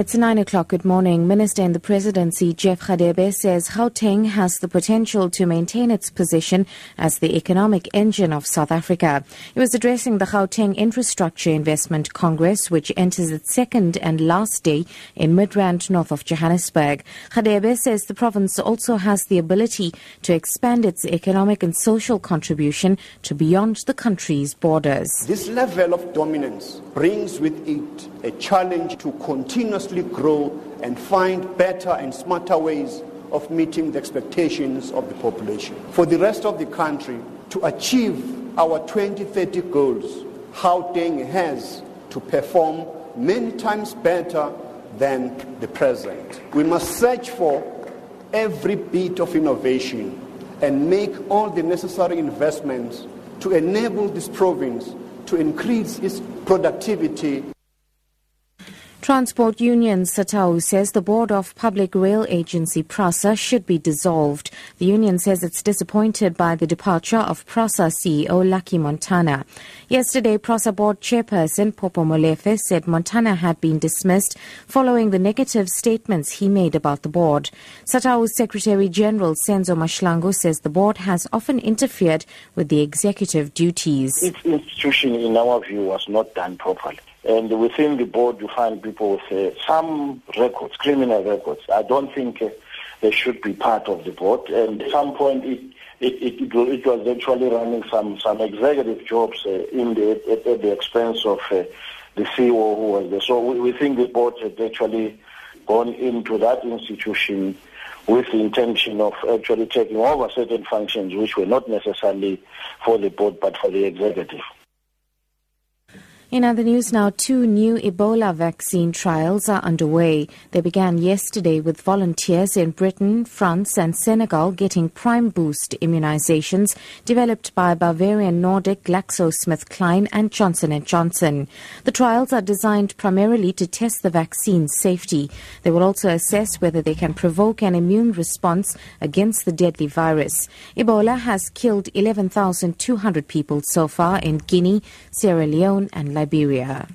It's 9 o'clock. Good morning. Minister in the Presidency, Jeff Radebe, says Gauteng has the potential to maintain its position as the economic engine of South Africa. He was addressing the Gauteng Infrastructure Investment Congress, which enters its second and last day in Midrand, north of Johannesburg. Radebe says the province also has the ability to expand its economic and social contribution to beyond the country's borders. This level of dominance brings with it a challenge to continuously grow and find better and smarter ways of meeting the expectations of the population. For the rest of the country to achieve our 2030 goals, Gauteng has to perform many times better than the present. We must search for every bit of innovation and make all the necessary investments to enable this province to increase its productivity. Transport Union SATAWU says the board of Public Rail Agency PRASA should be dissolved. The union says it's disappointed by the departure of PRASA CEO Lucky Montana. Yesterday, PRASA board chairperson Popo Molefe said Montana had been dismissed following the negative statements he made about the board. SATAWU's Secretary General Senzo Mahlangu says the board has often interfered with the executive duties. Its institution, in our view, was not done properly. And within the board, you find people with uh, some records, criminal records. I don't think uh, they should be part of the board. And at some point, it it, it, it was actually running some, some executive jobs uh, in the, at, at, the expense of uh, the CEO who was there. So we, we think the board had actually gone into that institution with the intention of actually taking over certain functions which were not necessarily for the board but for the executive. In other news now, two new Ebola vaccine trials are underway. They began yesterday with volunteers in Britain, France and Senegal getting prime boost immunizations developed by Bavarian Nordic, GlaxoSmithKline and Johnson & Johnson. The trials are designed primarily to test the vaccine's safety. They will also assess whether they can provoke an immune response against the deadly virus. Ebola has killed 11,200 people so far in Guinea, Sierra Leone and Liberia.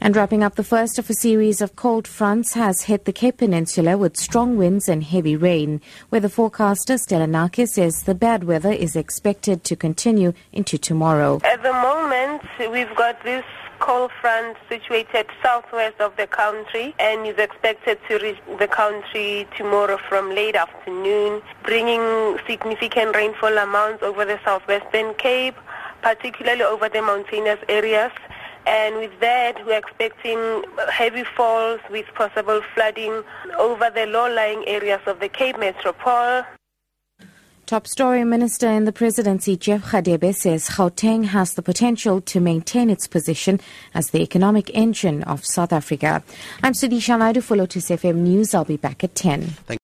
And wrapping up the first of a series of cold fronts has hit the Cape Peninsula with strong winds and heavy rain. Weather forecaster Stella Narkis says the bad weather is expected to continue into tomorrow. At the moment, we've got this cold front situated southwest of the country and is expected to reach the country tomorrow from late afternoon, bringing significant rainfall amounts over the southwestern Cape, particularly over the mountainous areas. And with that, we're expecting heavy falls with possible flooding over the low-lying areas of the Cape Metropole. Top story Minister in the Presidency Jeff Radebe says Gauteng has the potential to maintain its position as the economic engine of South Africa. I'm Sudisha Naidu for Lotus FM News. I'll be back at 10. Thank